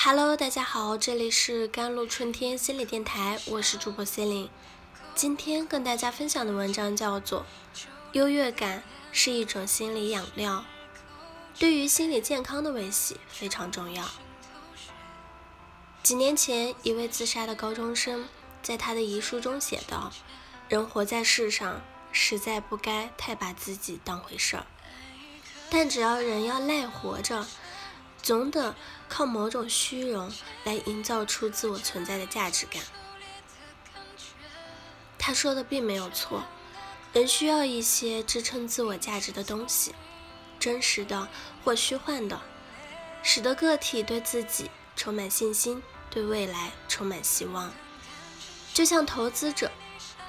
Hello，大家好，这里是甘露春天心理电台，我是主播 c e l i n e 今天跟大家分享的文章叫做《优越感是一种心理养料》，对于心理健康的维系非常重要。几年前，一位自杀的高中生在他的遗书中写道：“人活在世上，实在不该太把自己当回事儿，但只要人要赖活着。”总得靠某种虚荣来营造出自我存在的价值感。他说的并没有错，人需要一些支撑自我价值的东西，真实的或虚幻的，使得个体对自己充满信心，对未来充满希望。就像投资者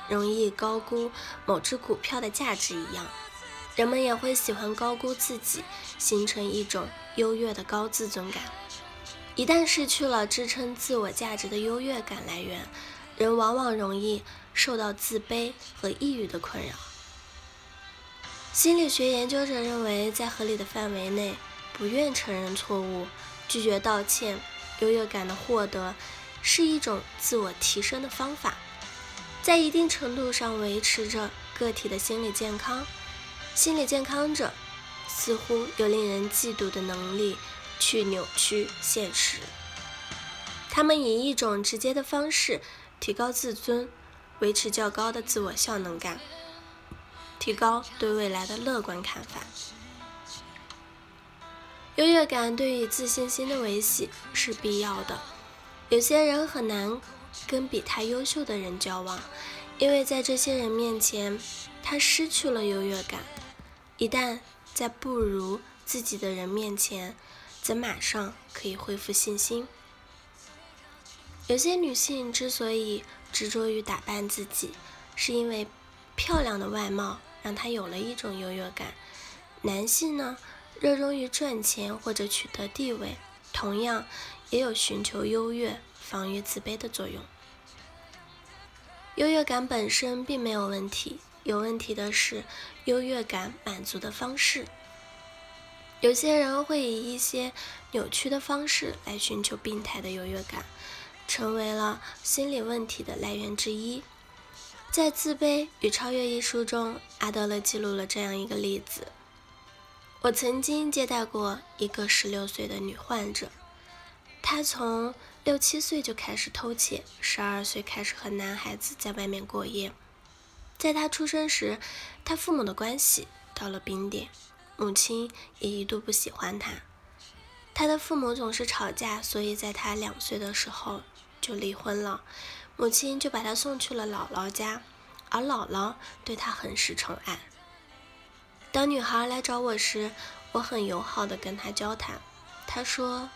容易高估某只股票的价值一样。人们也会喜欢高估自己，形成一种优越的高自尊感。一旦失去了支撑自我价值的优越感来源，人往往容易受到自卑和抑郁的困扰。心理学研究者认为，在合理的范围内，不愿承认错误、拒绝道歉，优越感的获得是一种自我提升的方法，在一定程度上维持着个体的心理健康。心理健康者似乎有令人嫉妒的能力去扭曲现实。他们以一种直接的方式提高自尊，维持较高的自我效能感，提高对未来的乐观看法。优越感对于自信心的维系是必要的。有些人很难跟比他优秀的人交往，因为在这些人面前，他失去了优越感。一旦在不如自己的人面前，则马上可以恢复信心。有些女性之所以执着于打扮自己，是因为漂亮的外貌让她有了一种优越感。男性呢，热衷于赚钱或者取得地位，同样也有寻求优越、防御自卑的作用。优越感本身并没有问题。有问题的是优越感满足的方式。有些人会以一些扭曲的方式来寻求病态的优越感，成为了心理问题的来源之一。在《自卑与超越》一书中，阿德勒记录了这样一个例子：我曾经接待过一个十六岁的女患者，他从六七岁就开始偷窃，十二岁开始和男孩子在外面过夜。在他出生时，他父母的关系到了冰点，母亲也一度不喜欢他。他的父母总是吵架，所以在他两岁的时候就离婚了。母亲就把他送去了姥姥家，而姥姥对他很是宠爱。当女孩来找我时，我很友好的跟她交谈。她说：“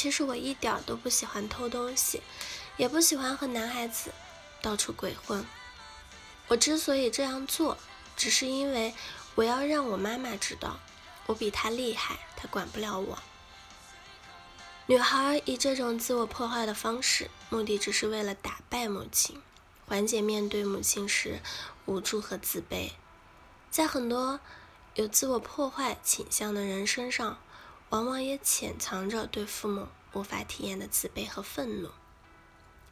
其实我一点都不喜欢偷东西，也不喜欢和男孩子到处鬼混。”我之所以这样做，只是因为我要让我妈妈知道，我比她厉害，她管不了我。女孩以这种自我破坏的方式，目的只是为了打败母亲，缓解面对母亲时无助和自卑。在很多有自我破坏倾向的人身上，往往也潜藏着对父母无法体验的自卑和愤怒。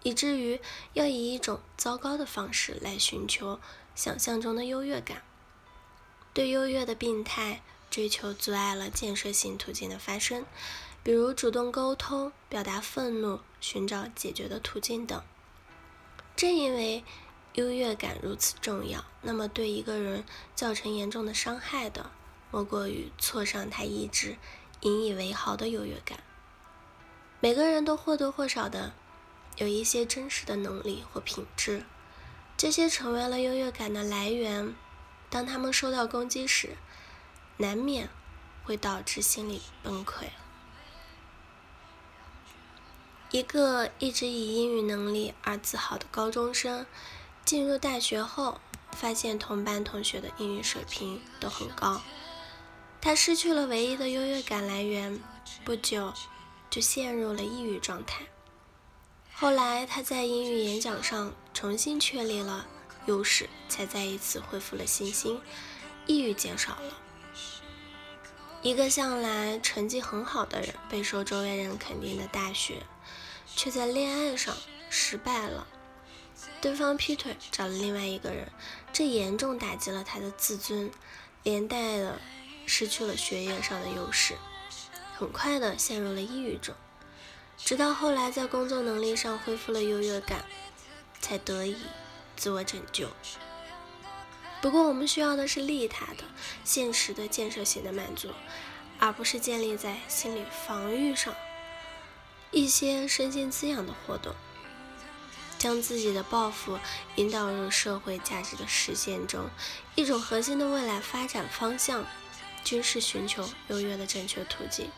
以至于要以一种糟糕的方式来寻求想象中的优越感。对优越的病态追求阻碍了建设性途径的发生，比如主动沟通、表达愤怒、寻找解决的途径等。正因为优越感如此重要，那么对一个人造成严重的伤害的，莫过于挫伤他意志、引以为豪的优越感。每个人都或多或少的。有一些真实的能力或品质，这些成为了优越感的来源。当他们受到攻击时，难免会导致心理崩溃。一个一直以英语能力而自豪的高中生，进入大学后，发现同班同学的英语水平都很高，他失去了唯一的优越感来源，不久就陷入了抑郁状态。后来，他在英语演讲上重新确立了优势，才再一次恢复了信心，抑郁减少了。一个向来成绩很好的人，备受周围人肯定的大学，却在恋爱上失败了。对方劈腿找了另外一个人，这严重打击了他的自尊，连带的失去了学业上的优势，很快的陷入了抑郁中。直到后来在工作能力上恢复了优越感，才得以自我拯救。不过，我们需要的是利他的、现实的、建设性的满足，而不是建立在心理防御上。一些身心滋养的活动，将自己的抱负引导入社会价值的实现中。一种核心的未来发展方向，均是寻求优越的正确途径。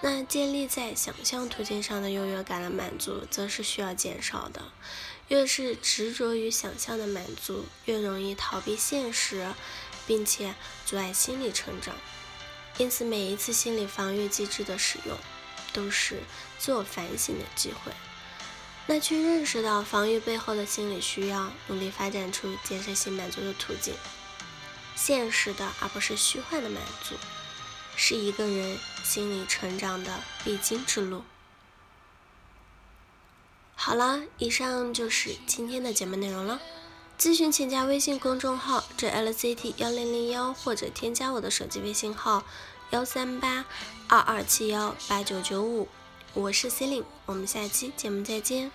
那建立在想象途径上的优越感的满足，则是需要减少的。越是执着于想象的满足，越容易逃避现实，并且阻碍心理成长。因此，每一次心理防御机制的使用，都是自我反省的机会。那去认识到防御背后的心理需要，努力发展出建设性满足的途径，现实的而不是虚幻的满足。是一个人心理成长的必经之路。好了，以上就是今天的节目内容了。咨询请加微信公众号 jlct 幺零零幺，或者添加我的手机微信号幺三八二二七幺八九九五。我是 c e l i n e 我们下期节目再见。